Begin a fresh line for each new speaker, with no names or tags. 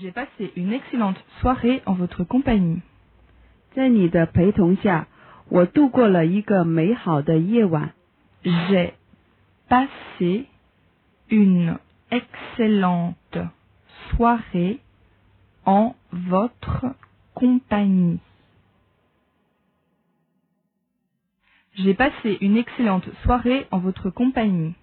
J'ai passé une excellente soirée en votre compagnie.
在你的陪同下，我度过了一个美好的夜晚。
J'ai passé une excellente soirée en votre compagnie. J'ai passé une excellente soirée en votre compagnie.